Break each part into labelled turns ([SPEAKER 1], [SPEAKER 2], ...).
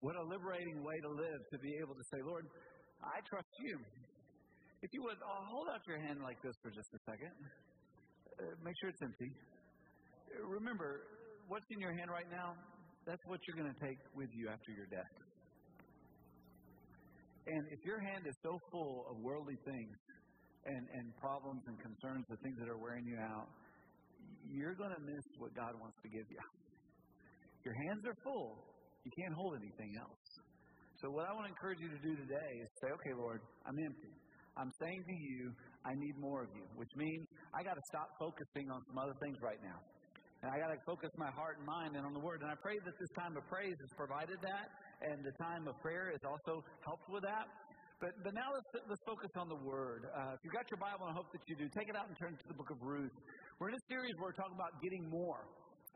[SPEAKER 1] What a liberating way to live to be able to say, Lord, I trust you. If you would, uh, hold out your hand like this for just a second. Uh, make sure it's empty. Remember, what's in your hand right now, that's what you're going to take with you after your death. And if your hand is so full of worldly things and, and problems and concerns, the things that are wearing you out, you're going to miss what God wants to give you. Your hands are full. You can't hold anything else. So, what I want to encourage you to do today is say, okay, Lord, I'm empty. I'm saying to you, I need more of you, which means I got to stop focusing on some other things right now. And I got to focus my heart and mind and on the Word. And I pray that this time of praise has provided that, and the time of prayer has also helped with that. But, but now let's, let's focus on the Word. Uh, if you've got your Bible, I hope that you do, take it out and turn to the book of Ruth. We're in a series where we're talking about getting more.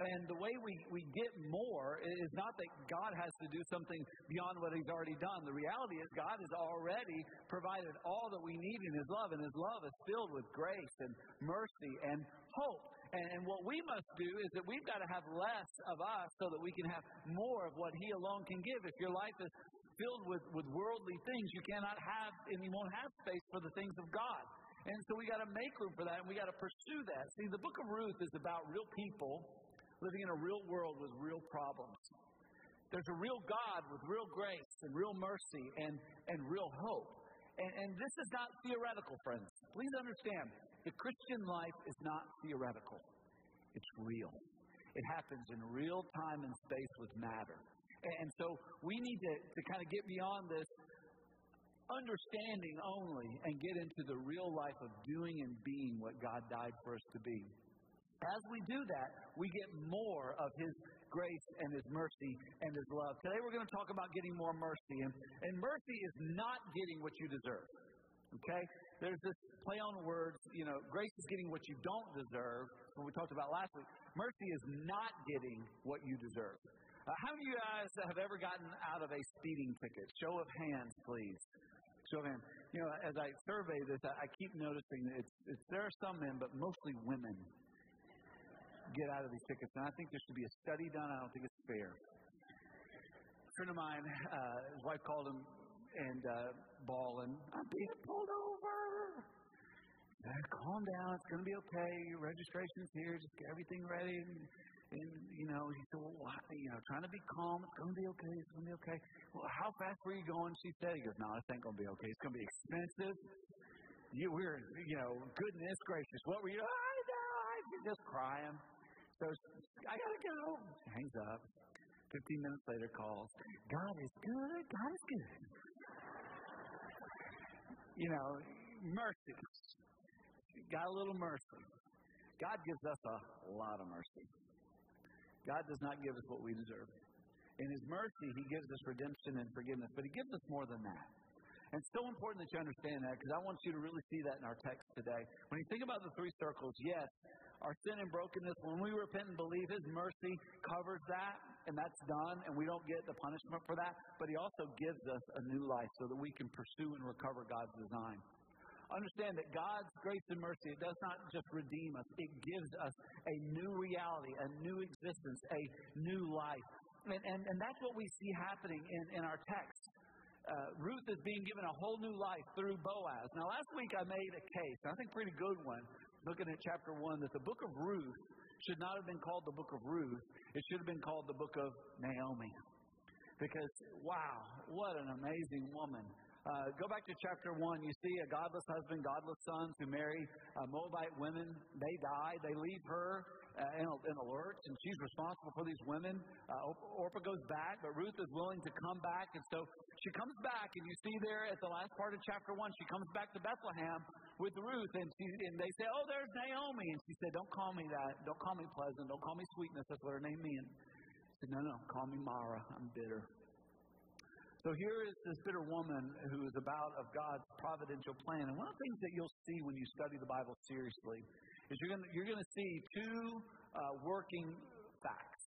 [SPEAKER 1] And the way we, we get more is not that God has to do something beyond what He's already done. The reality is God has already provided all that we need in His love, and His love is filled with grace and mercy and hope. And, and what we must do is that we've got to have less of us so that we can have more of what He alone can give. If your life is filled with, with worldly things, you cannot have, and you won't have space for the things of God. And so we got to make room for that, and we got to pursue that. See, the book of Ruth is about real people living in a real world with real problems. There's a real God with real grace and real mercy and, and real hope. And, and this is not theoretical, friends. Please understand, the Christian life is not theoretical, it's real. It happens in real time and space with matter. And so we need to, to kind of get beyond this understanding only and get into the real life of doing and being what God died for us to be. As we do that, we get more of His grace and His mercy and His love. Today we're going to talk about getting more mercy. And, and mercy is not getting what you deserve. Okay? There's this play on words. You know, grace is getting what you don't deserve, what we talked about last week. Mercy is not getting what you deserve. Uh, how many of you guys have ever gotten out of a speeding ticket? Show of hands, please. Show of hands. You know, as I survey this, I, I keep noticing that it's, it's, there are some men, but mostly women get out of these tickets. And I think there should be a study done. I don't think it's fair. A friend of mine, uh, his wife called him and uh, bawling, I'm being pulled over. Calm down. It's going to be okay. Your registration's here. Just get everything ready. And and, you know, he said, well, you know, trying to be calm. It's going to be okay. It's going to be okay. Well, how fast were you going? She said, he goes, no, this ain't going to be okay. It's going to be expensive. You, we're, you know, goodness gracious. What were you? I know. I'm just crying. So I got to go. Hangs up. 15 minutes later calls. God is good. God is good. You know, mercy. Got a little mercy. God gives us a lot of mercy. God does not give us what we deserve. In His mercy, He gives us redemption and forgiveness, but He gives us more than that. And it's so important that you understand that because I want you to really see that in our text today. When you think about the three circles, yes, our sin and brokenness, when we repent and believe, His mercy covers that, and that's done, and we don't get the punishment for that. But He also gives us a new life so that we can pursue and recover God's design. Understand that God's grace and mercy, it does not just redeem us, it gives us a new reality, a new existence, a new life. And, and, and that's what we see happening in, in our text. Uh, Ruth is being given a whole new life through Boaz. Now, last week I made a case, I think pretty good one, looking at chapter 1, that the book of Ruth should not have been called the book of Ruth. It should have been called the book of Naomi. Because, wow, what an amazing woman. Uh, go back to chapter 1. You see a godless husband, godless sons who marry uh, Moabite women. They die. They leave her uh, in, in a and she's responsible for these women. Uh, Orpah goes back, but Ruth is willing to come back. And so she comes back, and you see there at the last part of chapter 1, she comes back to Bethlehem with Ruth, and, she, and they say, Oh, there's Naomi. And she said, Don't call me that. Don't call me pleasant. Don't call me sweetness. That's what her name means. She said, No, no, call me Mara. I'm bitter. So here is this bitter woman who is about of God's providential plan. And one of the things that you'll see when you study the Bible seriously is you're going you're to see two uh, working facts.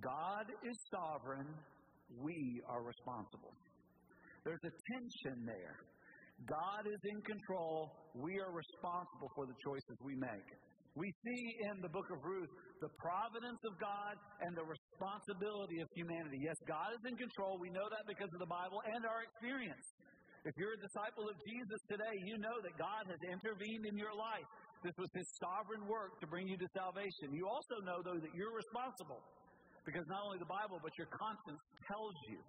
[SPEAKER 1] God is sovereign. We are responsible. There's a tension there. God is in control. We are responsible for the choices we make. We see in the book of Ruth the providence of God and the responsibility of humanity. Yes, God is in control. We know that because of the Bible and our experience. If you're a disciple of Jesus today, you know that God has intervened in your life. This was His sovereign work to bring you to salvation. You also know, though, that you're responsible because not only the Bible, but your conscience tells you.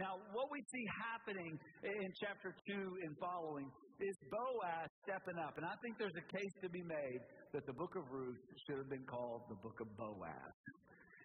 [SPEAKER 1] Now, what we see happening in chapter 2 and following is Boaz stepping up. And I think there's a case to be made that the book of Ruth should have been called the book of Boaz.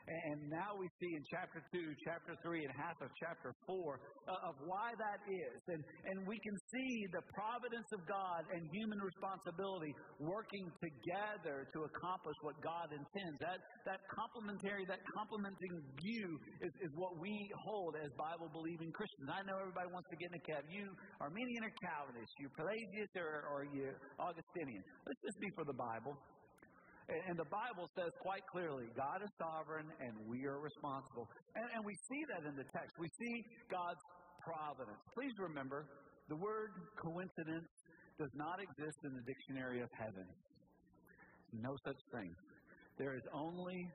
[SPEAKER 1] And now we see in chapter 2, chapter 3, and half of chapter 4 uh, of why that is. And, and we can see the providence of God and human responsibility working together to accomplish what God intends. That, that complementary, that complementing view is, is what we hold as Bible believing Christians. I know everybody wants to get in a cab. You Arminian or Calvinist, you Pelagius or, or you Augustinian. Let's just be for the Bible. And the Bible says quite clearly, God is sovereign and we are responsible. And, and we see that in the text. We see God's providence. Please remember, the word coincidence does not exist in the dictionary of heaven. No such thing. There is only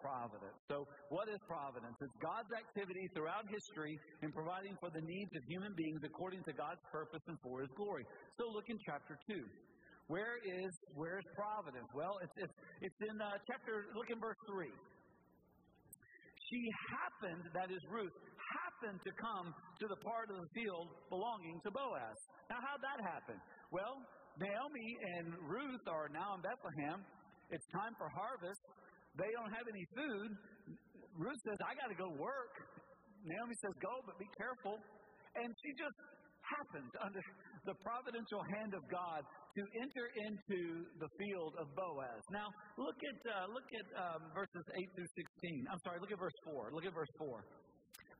[SPEAKER 1] providence. So, what is providence? It's God's activity throughout history in providing for the needs of human beings according to God's purpose and for His glory. So, look in chapter 2. Where is where is providence? Well, it's it's, it's in uh, chapter. Look in verse three. She happened, that is Ruth, happened to come to the part of the field belonging to Boaz. Now, how'd that happen? Well, Naomi and Ruth are now in Bethlehem. It's time for harvest. They don't have any food. Ruth says, I got to go work. Naomi says, Go, but be careful. And she just happened under the providential hand of God to enter into the field of Boaz. Now, look at uh, look at um, verses eight through sixteen. I'm sorry, look at verse four. Look at verse four.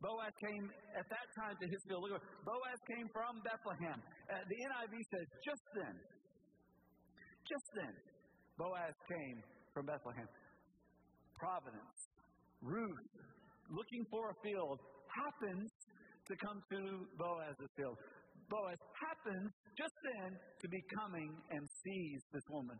[SPEAKER 1] Boaz came at that time to his field. Look Boaz came from Bethlehem. Uh, the NIV says just then. Just then, Boaz came from Bethlehem. Providence, Ruth, looking for a field, happens to come to Boaz's field. Boaz happens just then to be coming and sees this woman.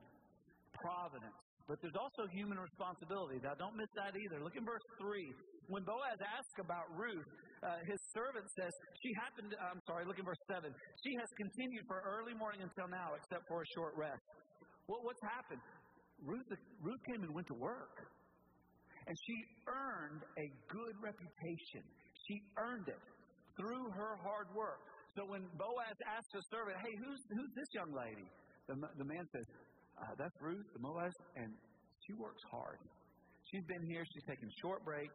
[SPEAKER 1] Providence. But there's also human responsibility. Now, don't miss that either. Look in verse 3. When Boaz asks about Ruth, uh, his servant says, She happened, to, I'm sorry, look in verse 7. She has continued for early morning until now, except for a short rest. What, what's happened? Ruth, Ruth came and went to work. And she earned a good reputation. She earned it through her hard work. So when Boaz asked his servant, hey, who's, who's this young lady? The, the man says, uh, that's Ruth, the Moaz, and she works hard. She's been here, she's taking short breaks.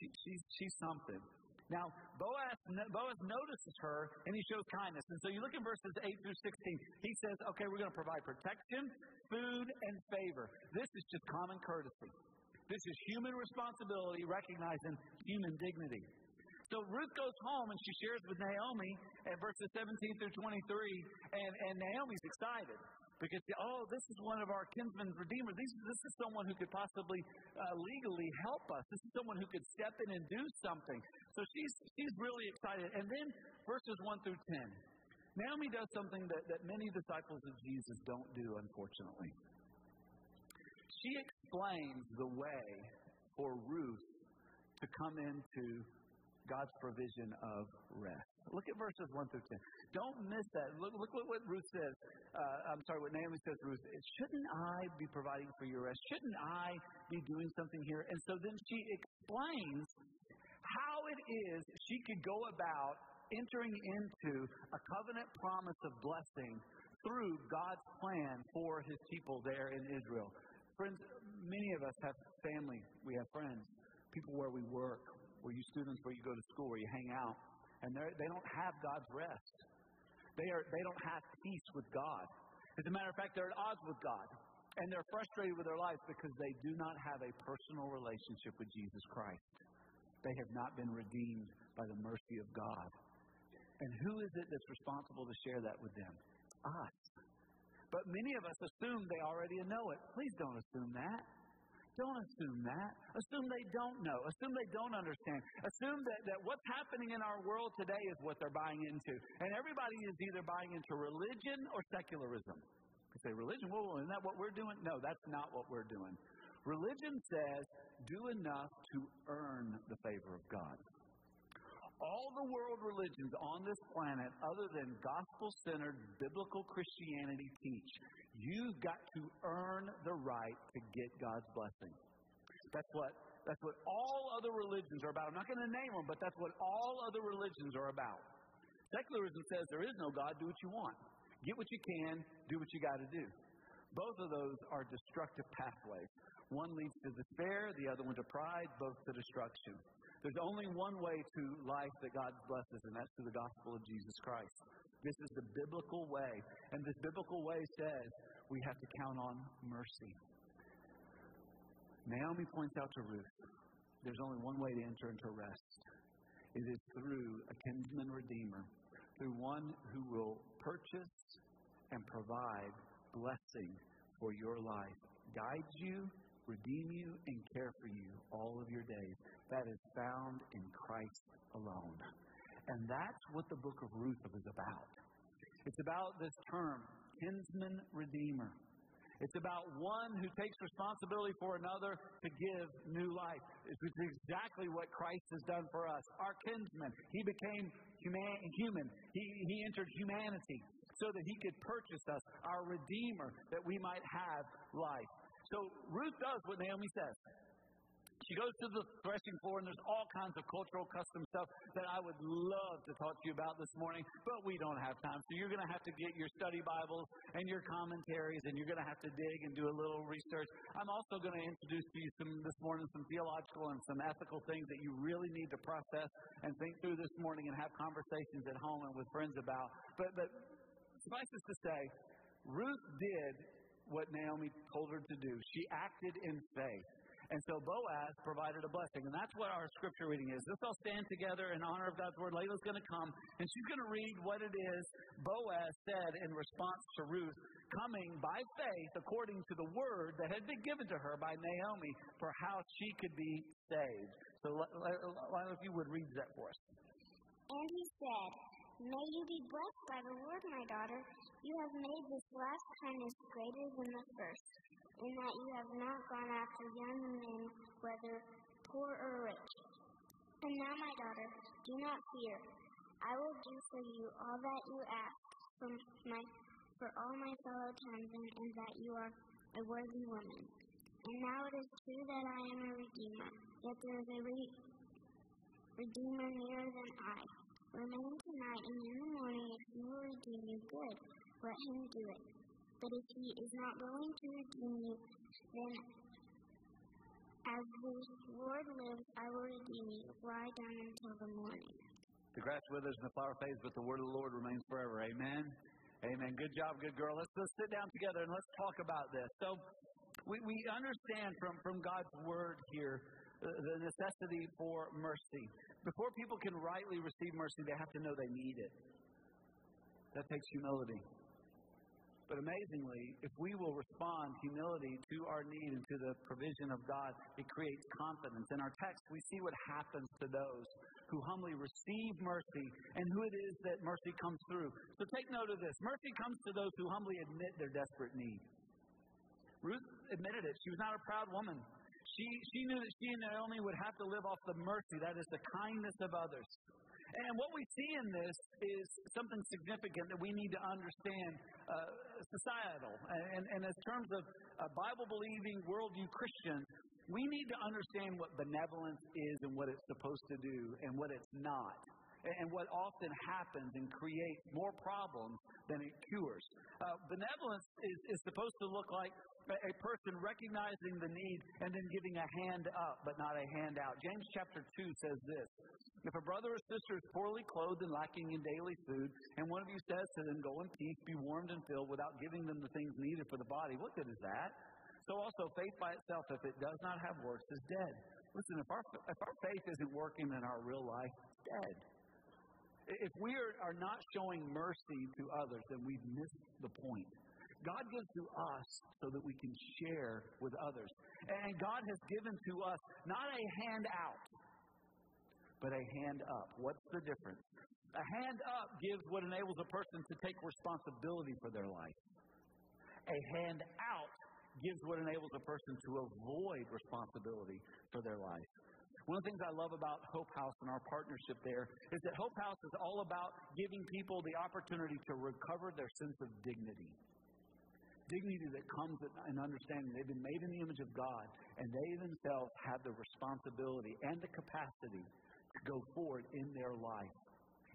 [SPEAKER 1] She, she's, she's something. Now, Boaz, Boaz notices her and he shows kindness. And so you look at verses 8 through 16. He says, okay, we're going to provide protection, food, and favor. This is just common courtesy. This is human responsibility, recognizing human dignity. So Ruth goes home and she shares with Naomi at verses 17 through 23, and, and Naomi's excited because, oh, this is one of our kinsmen's redeemers. This, this is someone who could possibly uh, legally help us. This is someone who could step in and do something. So she's, she's really excited. And then verses 1 through 10. Naomi does something that, that many disciples of Jesus don't do, unfortunately. She explains the way for Ruth to come into God's provision of rest. Look at verses 1 through 10. Don't miss that. Look, look, what Ruth says. Uh, I'm sorry, what Naomi says, Ruth. Shouldn't I be providing for your rest? Shouldn't I be doing something here? And so then she explains how it is she could go about entering into a covenant promise of blessing through God's plan for his people there in Israel. Friends, many of us have family, we have friends, people where we work, where you students, where you go to school, where you hang out, and they don't have God's rest. They, are, they don't have peace with God. As a matter of fact, they're at odds with God. And they're frustrated with their lives because they do not have a personal relationship with Jesus Christ. They have not been redeemed by the mercy of God. And who is it that's responsible to share that with them? Us. But many of us assume they already know it. Please don't assume that. Don't assume that. Assume they don't know. Assume they don't understand. Assume that, that what's happening in our world today is what they're buying into. And everybody is either buying into religion or secularism. You say, religion? Well, isn't that what we're doing? No, that's not what we're doing. Religion says, do enough to earn the favor of God. All the world religions on this planet, other than gospel centered biblical Christianity, teach you've got to earn the right to get God's blessing. That's what, that's what all other religions are about. I'm not going to name them, but that's what all other religions are about. Secularism says there is no God, do what you want. Get what you can, do what you got to do. Both of those are destructive pathways. One leads to despair, the other one to pride, both to destruction. There's only one way to life that God blesses, and that's through the gospel of Jesus Christ. This is the biblical way. And this biblical way says we have to count on mercy. Naomi points out to Ruth there's only one way to enter into rest. It is through a kinsman redeemer, through one who will purchase and provide blessing for your life, guide you, redeem you, and care for you all of your days. That is found in Christ alone. And that's what the book of Ruth is about. It's about this term, kinsman redeemer. It's about one who takes responsibility for another to give new life. It's exactly what Christ has done for us. Our kinsman, he became human. human. He, he entered humanity so that he could purchase us, our redeemer, that we might have life. So Ruth does what Naomi says. She goes to the threshing floor, and there's all kinds of cultural custom stuff that I would love to talk to you about this morning, but we don't have time. So you're going to have to get your study Bibles and your commentaries, and you're going to have to dig and do a little research. I'm also going to introduce to you some this morning some theological and some ethical things that you really need to process and think through this morning and have conversations at home and with friends about. But but suffice it to say, Ruth did what Naomi told her to do. She acted in faith. And so Boaz provided a blessing. And that's what our scripture reading is. Let's all stand together in honor of God's word. Layla's going to come, and she's going to read what it is Boaz said in response to Ruth, coming by faith according to the word that had been given to her by Naomi for how she could be saved. So, Layla, if you would read that for us.
[SPEAKER 2] And he said, May you be blessed by the Lord, my daughter. You have made this last kindness greater than the first in that you have not gone after young men, whether poor or rich. And now, my daughter, do not fear. I will do for you all that you ask from my, for all my fellow townsmen, and that you are a worthy woman. And now it is true that I am a redeemer, yet there is a re- redeemer nearer than I. Remain tonight, and in the morning, if you will redeem you, good. Let him do it. But if he is not willing to redeem you, then as the Lord lives, I will redeem you. Lie down until the morning.
[SPEAKER 1] The grass withers and the flower fades, but the word of the Lord remains forever. Amen. Amen. Good job, good girl. Let's, let's sit down together and let's talk about this. So, we, we understand from, from God's word here the, the necessity for mercy. Before people can rightly receive mercy, they have to know they need it. That takes humility. But amazingly, if we will respond humility to our need and to the provision of God, it creates confidence. In our text, we see what happens to those who humbly receive mercy and who it is that mercy comes through. So take note of this. Mercy comes to those who humbly admit their desperate need. Ruth admitted it. She was not a proud woman. She, she knew that she and Naomi would have to live off the mercy, that is, the kindness of others. And what we see in this is something significant that we need to understand uh, societal. And, and in terms of uh, Bible believing, worldview Christians, we need to understand what benevolence is and what it's supposed to do and what it's not. And what often happens and creates more problems than it cures. Uh, benevolence is, is supposed to look like a person recognizing the need and then giving a hand up, but not a hand out. James chapter 2 says this if a brother or sister is poorly clothed and lacking in daily food, and one of you says to them, Go in peace, be warmed and filled, without giving them the things needed for the body, what good is that? So also, faith by itself, if it does not have works, is dead. Listen, if our, if our faith isn't working in our real life, it's dead. If we are, are not showing mercy to others, then we've missed the point. God gives to us so that we can share with others. And God has given to us not a hand out, but a hand up. What's the difference? A hand up gives what enables a person to take responsibility for their life. A hand out gives what enables a person to avoid responsibility for their life. One of the things I love about Hope House and our partnership there is that Hope House is all about giving people the opportunity to recover their sense of dignity. Dignity that comes in understanding they've been made in the image of God and they themselves have the responsibility and the capacity go forward in their life.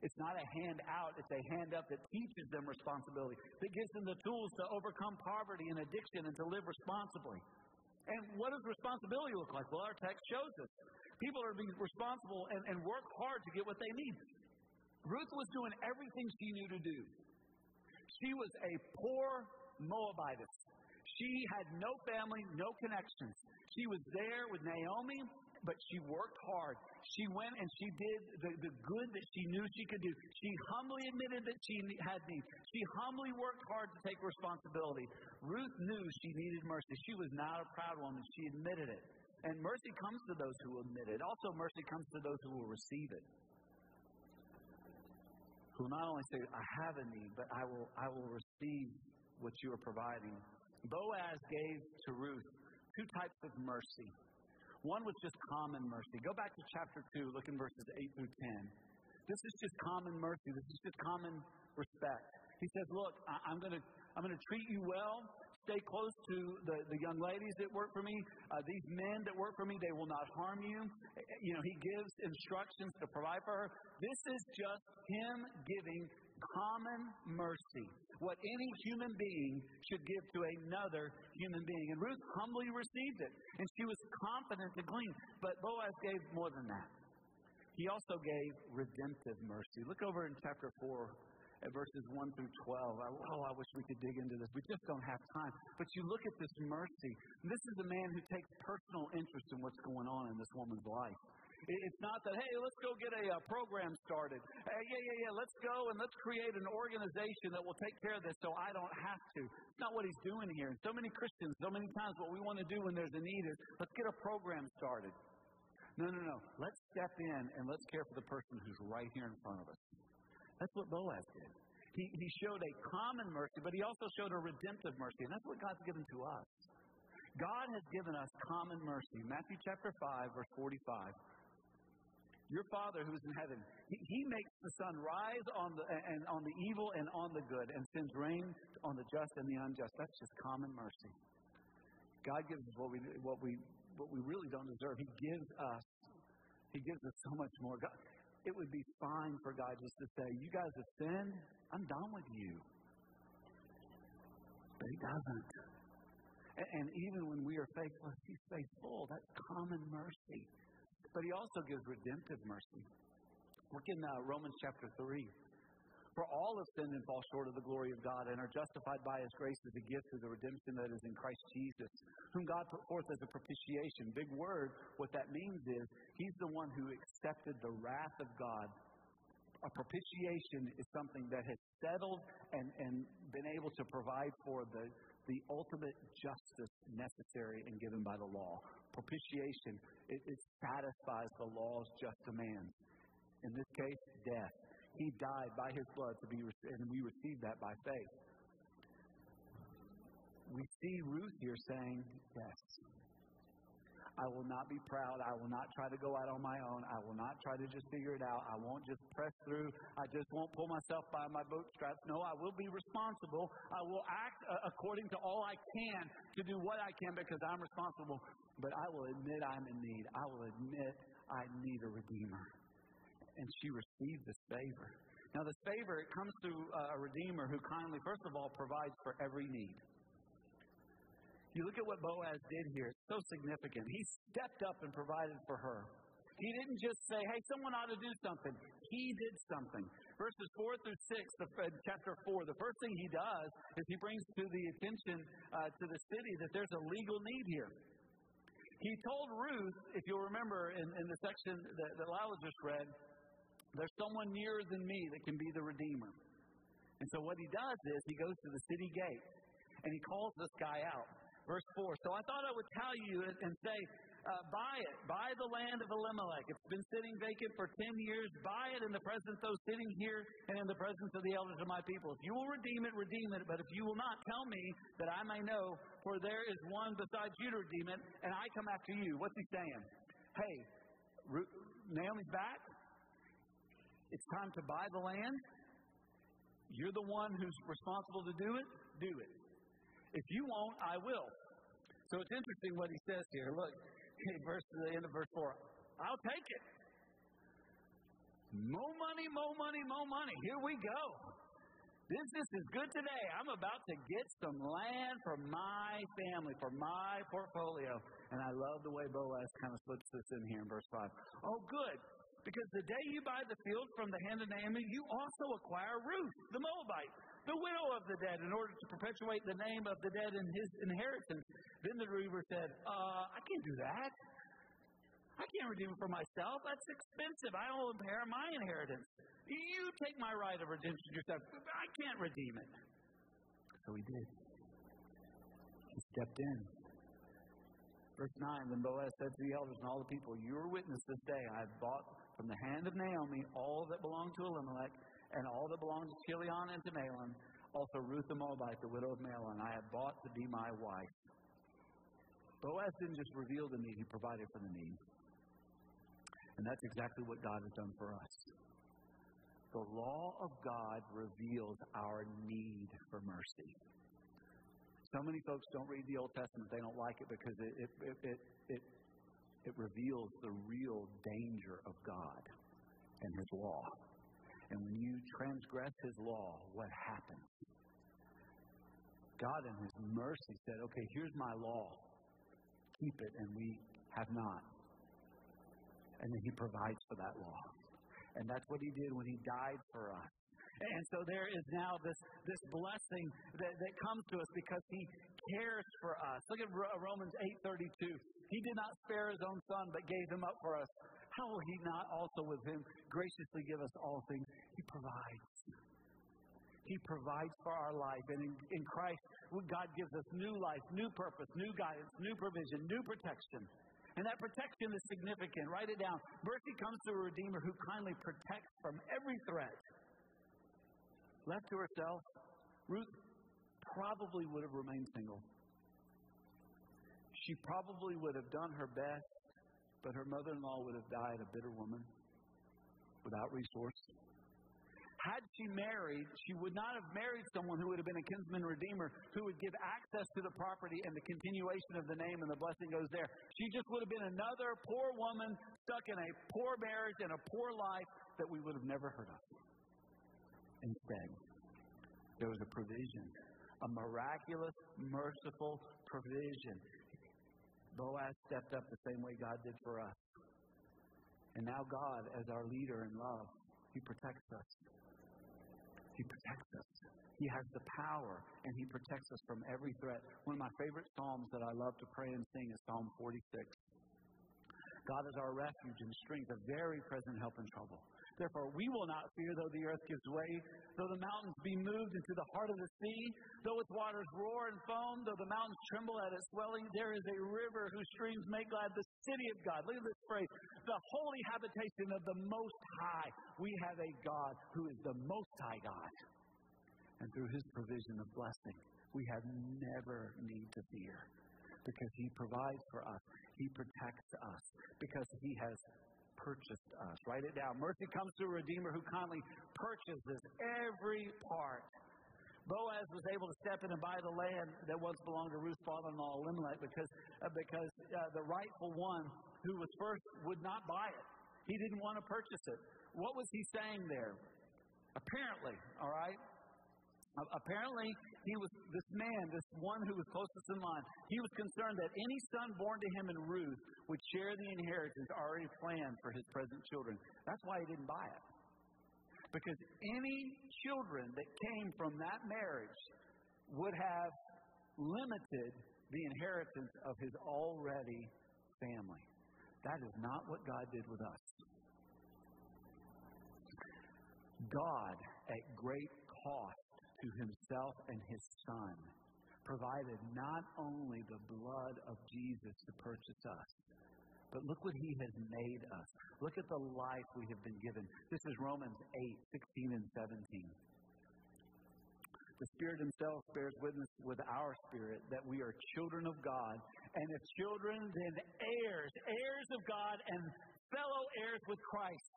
[SPEAKER 1] It's not a hand out, it's a hand up that teaches them responsibility, that gives them the tools to overcome poverty and addiction and to live responsibly. And what does responsibility look like? Well, our text shows us. People are being responsible and, and work hard to get what they need. Ruth was doing everything she knew to do. She was a poor Moabitess. She had no family, no connections. She was there with Naomi, but she worked hard. She went and she did the, the good that she knew she could do. She humbly admitted that she had need. She humbly worked hard to take responsibility. Ruth knew she needed mercy. She was not a proud woman. She admitted it. And mercy comes to those who admit it. Also, mercy comes to those who will receive it. Who not only say, I have a need, but I will, I will receive what you are providing. Boaz gave to Ruth two types of mercy. One was just common mercy. Go back to chapter 2, look in verses 8 through 10. This is just common mercy. This is just common respect. He says, Look, I, am going to I'm going to treat you well stay close to the, the young ladies that work for me. Uh, these men that work for me, they will not harm you. You know, he gives instructions to provide for her. This is just him giving common mercy. What any human being should give to another human being. And Ruth humbly received it. And she was confident to glean. But Boaz gave more than that. He also gave redemptive mercy. Look over in chapter 4 at verses 1 through 12. I, oh, I wish we could dig into this. We just don't have time. But you look at this mercy. This is a man who takes personal interest in what's going on in this woman's life. It's not that, hey, let's go get a, a uh, program started. Hey, yeah, yeah, yeah, let's go and let's create an organization that will take care of this so I don't have to. It's not what he's doing here. So many Christians, so many times, what we want to do when there's a need is let's get a program started. No, no, no. Let's step in and let's care for the person who's right here in front of us. That's what Boaz did. He, he showed a common mercy, but he also showed a redemptive mercy. And that's what God's given to us. God has given us common mercy. Matthew chapter 5, verse 45. Your Father who is in heaven, he, he makes the sun rise on the, and on the evil and on the good, and sends rain on the just and the unjust. That's just common mercy. God gives us what we, what we, what we really don't deserve. He gives us, He gives us so much more. God, it would be fine for God just to say, You guys have sinned, I'm done with you. But He doesn't. And, and even when we are faithless, He's faithful. That's common mercy. But He also gives redemptive mercy. Look in uh, Romans chapter 3. For all have sinned and fall short of the glory of God and are justified by His grace as a gift through the redemption that is in Christ Jesus, whom God put forth as a propitiation. Big word. What that means is He's the one who accepted the wrath of God. A propitiation is something that has settled and, and been able to provide for the, the ultimate justice necessary and given by the law. Propitiation, it, it satisfies the law's just demands. In this case, death. He died by his blood to be, and we receive that by faith. We see Ruth here saying, Yes, I will not be proud. I will not try to go out on my own. I will not try to just figure it out. I won't just press through. I just won't pull myself by my bootstraps. No, I will be responsible. I will act uh, according to all I can to do what I can because I'm responsible. But I will admit I'm in need. I will admit I need a redeemer and she received this favor. Now, this favor, it comes through uh, a Redeemer who kindly, first of all, provides for every need. You look at what Boaz did here, it's so significant. He stepped up and provided for her. He didn't just say, hey, someone ought to do something. He did something. Verses 4 through 6 of chapter 4, the first thing he does is he brings to the attention uh, to the city that there's a legal need here. He told Ruth, if you'll remember in, in the section that, that Lila just read, there's someone nearer than me that can be the Redeemer. And so what he does is he goes to the city gate and he calls this guy out. Verse 4. So I thought I would tell you and say, uh, buy it. Buy the land of Elimelech. It's been sitting vacant for 10 years. Buy it in the presence of those sitting here and in the presence of the elders of my people. If you will redeem it, redeem it. But if you will not, tell me that I may know, for there is one besides you to redeem it, and I come after you. What's he saying? Hey, Naomi's back. It's time to buy the land. You're the one who's responsible to do it. Do it. If you won't, I will. So it's interesting what he says here. Look, verse the end of verse four. I'll take it. More money, more money, more money. Here we go. Business is good today. I'm about to get some land for my family, for my portfolio. And I love the way Boaz kind of slips this in here in verse 5. Oh, good. Because the day you buy the field from the hand of Naomi, you also acquire Ruth, the Moabite, the widow of the dead, in order to perpetuate the name of the dead in his inheritance. Then the redeemer said, uh, I can't do that. I can't redeem it for myself. That's expensive. I will impair my inheritance. You take my right of redemption yourself. I can't redeem it. So he did. He stepped in. Verse 9 Then Boaz said to the elders and all the people, You are witness this day. I have bought from the hand of Naomi all that belonged to Elimelech and all that belonged to Chilion and to Mahlon, also Ruth the Moabite, the widow of Mahlon, I have bought to be my wife. Boaz didn't just reveal the need, he provided for the need. And that's exactly what God has done for us. The law of God reveals our need for mercy. So many folks don't read the Old Testament. They don't like it because it, it, it, it, it reveals the real danger of God and His law. And when you transgress His law, what happens? God, in His mercy, said, Okay, here's my law. Keep it, and we have not. And then He provides for that law. And that's what He did when He died for us. And so there is now this, this blessing that, that comes to us because He cares for us. Look at Romans 8.32. He did not spare His own Son, but gave Him up for us. How will He not also with Him graciously give us all things? He provides. He provides for our life. And in, in Christ, God gives us new life, new purpose, new guidance, new provision, new protection. And that protection is significant. Write it down. Mercy comes to a Redeemer who kindly protects from every threat. Left to herself, Ruth probably would have remained single. She probably would have done her best, but her mother in law would have died a bitter woman without resource. Had she married, she would not have married someone who would have been a kinsman redeemer, who would give access to the property and the continuation of the name and the blessing goes there. She just would have been another poor woman stuck in a poor marriage and a poor life that we would have never heard of. Instead, there was a provision, a miraculous, merciful provision. Boaz stepped up the same way God did for us. And now, God, as our leader in love, He protects us. He protects us. He has the power, and He protects us from every threat. One of my favorite Psalms that I love to pray and sing is Psalm 46. God is our refuge and strength, a very present help in trouble. Therefore, we will not fear though the earth gives way, though the mountains be moved into the heart of the sea, though its waters roar and foam, though the mountains tremble at its swelling. There is a river whose streams make glad the city of God. Look at this phrase the holy habitation of the Most High. We have a God who is the Most High God. And through his provision of blessing, we have never need to fear because he provides for us, he protects us, because he has purchased us. Write it down. Mercy comes to a Redeemer who kindly purchases every part. Boaz was able to step in and buy the land that once belonged to Ruth's father-in-law Elimelech because uh, because uh, the rightful one who was first would not buy it. He didn't want to purchase it. What was he saying there? Apparently, all right, Apparently, he was this man, this one who was closest in line. He was concerned that any son born to him in Ruth would share the inheritance already planned for his present children. That's why he didn't buy it. Because any children that came from that marriage would have limited the inheritance of his already family. That is not what God did with us. God, at great cost, to himself and his son, provided not only the blood of Jesus to purchase us, but look what He has made us. Look at the life we have been given. This is Romans 8, 16 and 17. The Spirit Himself bears witness with our spirit that we are children of God, and if children, then heirs, heirs of God, and fellow heirs with Christ,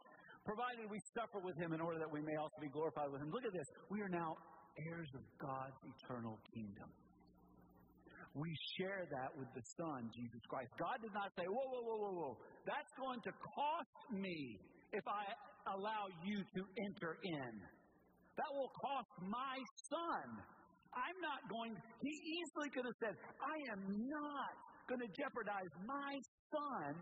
[SPEAKER 1] provided we suffer with Him in order that we may also be glorified with Him. Look at this. We are now heirs of God's eternal kingdom we share that with the Son, Jesus Christ. God did not say, whoa, whoa, whoa, whoa, whoa. That's going to cost me if I allow you to enter in. That will cost my son. I'm not going, he easily could have said, I am not going to jeopardize my son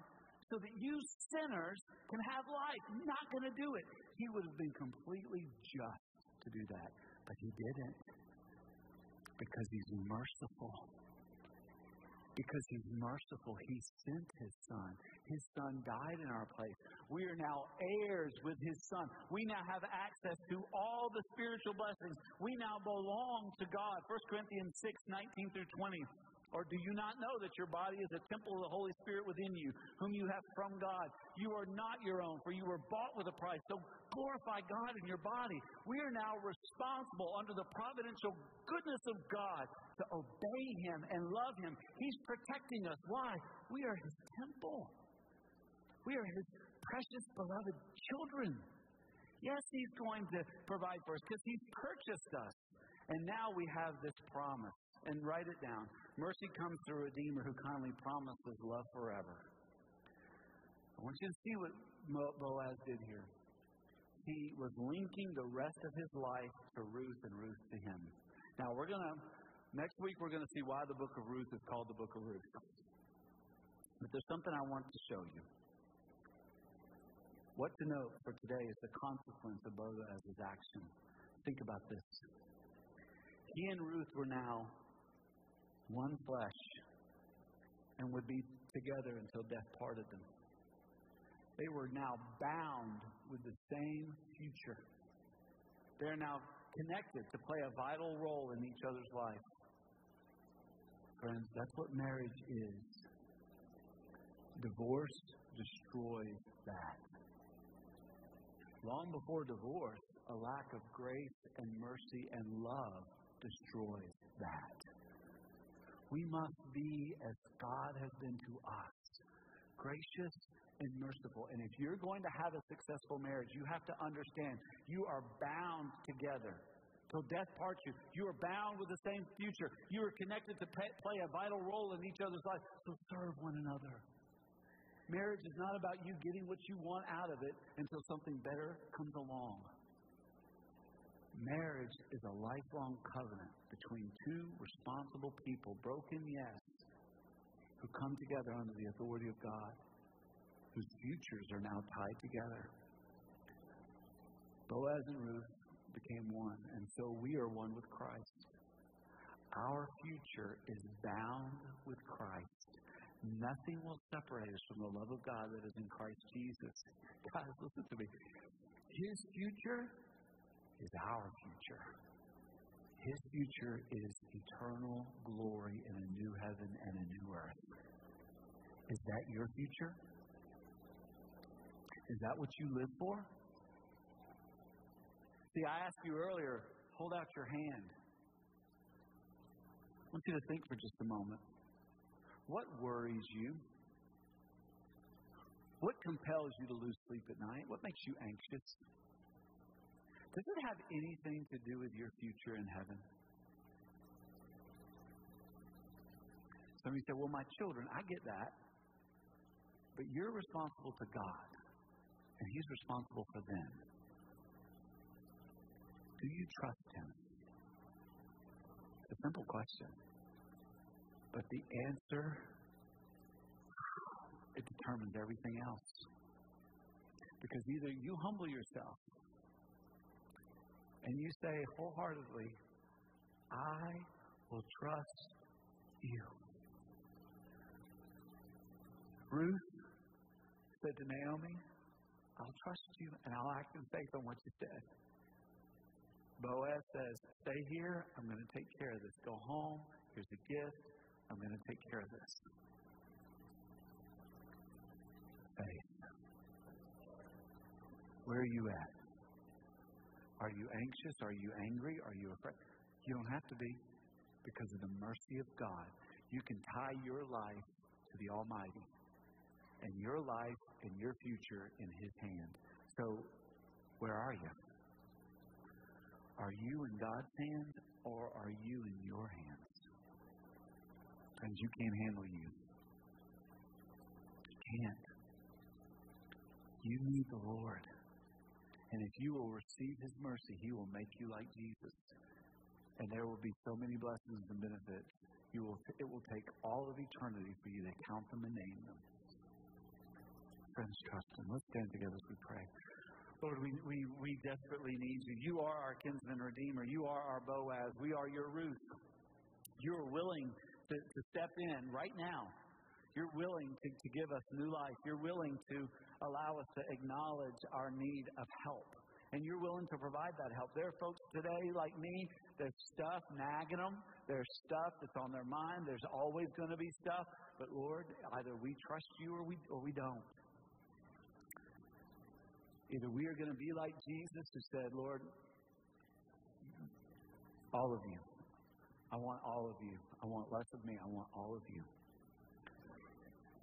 [SPEAKER 1] so that you sinners can have life. Not going to do it. He would have been completely just to do that. But he didn't because he's merciful because he's merciful. He sent his son. His son died in our place. We are now heirs with his son. We now have access to all the spiritual blessings. We now belong to God. 1 Corinthians 6, 19 through 20. Or do you not know that your body is a temple of the Holy Spirit within you, whom you have from God? You are not your own, for you were bought with a price. So glorify God in your body. We are now responsible under the providential goodness of God to obey Him and love Him. He's protecting us. Why? We are His temple. We are His precious, beloved children. Yes, He's going to provide for us because He's purchased us. And now we have this promise and write it down. Mercy comes through a Redeemer who kindly promises love forever. I want you to see what Boaz did here. He was linking the rest of his life to Ruth and Ruth to him. Now, we're going to, next week, we're going to see why the book of Ruth is called the book of Ruth. But there's something I want to show you. What to note for today is the consequence of Boaz's action. Think about this. He and Ruth were now one flesh, and would be together until death parted them. They were now bound with the same future. They're now connected to play a vital role in each other's life. Friends, that's what marriage is. Divorce destroys that. Long before divorce, a lack of grace and mercy and love destroys that. We must be as God has been to us gracious and merciful. And if you're going to have a successful marriage, you have to understand you are bound together. Till death parts you. You are bound with the same future. You are connected to pay, play a vital role in each other's life. So serve one another. Marriage is not about you getting what you want out of it until something better comes along. Marriage is a lifelong covenant between two responsible people, broken, yes, who come together under the authority of God, whose futures are now tied together. Boaz and Ruth became one, and so we are one with Christ. Our future is bound with Christ. Nothing will separate us from the love of God that is in Christ Jesus. Guys, listen to me. His future is our future. His future is eternal glory in a new heaven and a new earth. Is that your future? Is that what you live for? See, I asked you earlier, hold out your hand. I want you to think for just a moment. What worries you? What compels you to lose sleep at night? What makes you anxious? Does it have anything to do with your future in heaven? Some of you say, well, my children, I get that. But you're responsible to God, and He's responsible for them. Do you trust Him? It's a simple question. But the answer, it determines everything else. Because either you humble yourself and you say wholeheartedly, I will trust you. Ruth said to Naomi, I'll trust you and I'll act in faith on what you said. Boaz says, Stay here. I'm going to take care of this. Go home. Here's a gift. I'm going to take care of this. faith. Where are you at? Are you anxious? Are you angry? Are you afraid? You don't have to be because of the mercy of God. You can tie your life to the Almighty and your life and your future in His hand. So, where are you? Are you in God's hands or are you in your hands? Friends, you can't handle you. You can't. You need the Lord. And if you will receive His mercy, He will make you like Jesus. And there will be so many blessings and benefits. You will, it will take all of eternity for you to count them and name them. Friends, trust Him. Let's stand together as we pray. Lord, we, we, we desperately need you. You are our kinsman redeemer. You are our Boaz. We are your Ruth. You are willing to, to step in right now. You're willing to, to give us new life. You're willing to allow us to acknowledge our need of help. And you're willing to provide that help. There are folks today like me, there's stuff nagging them. There's stuff that's on their mind. There's always going to be stuff. But Lord, either we trust you or we, or we don't. Either we are going to be like Jesus who said, Lord, all of you. I want all of you. I want less of me. I want all of you.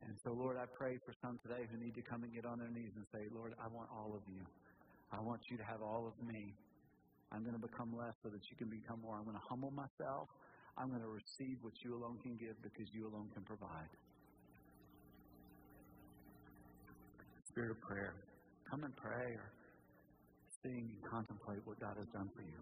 [SPEAKER 1] And so, Lord, I pray for some today who need to come and get on their knees and say, Lord, I want all of you. I want you to have all of me. I'm going to become less so that you can become more. I'm going to humble myself. I'm going to receive what you alone can give because you alone can provide. Spirit of prayer, come and pray or sing and contemplate what God has done for you.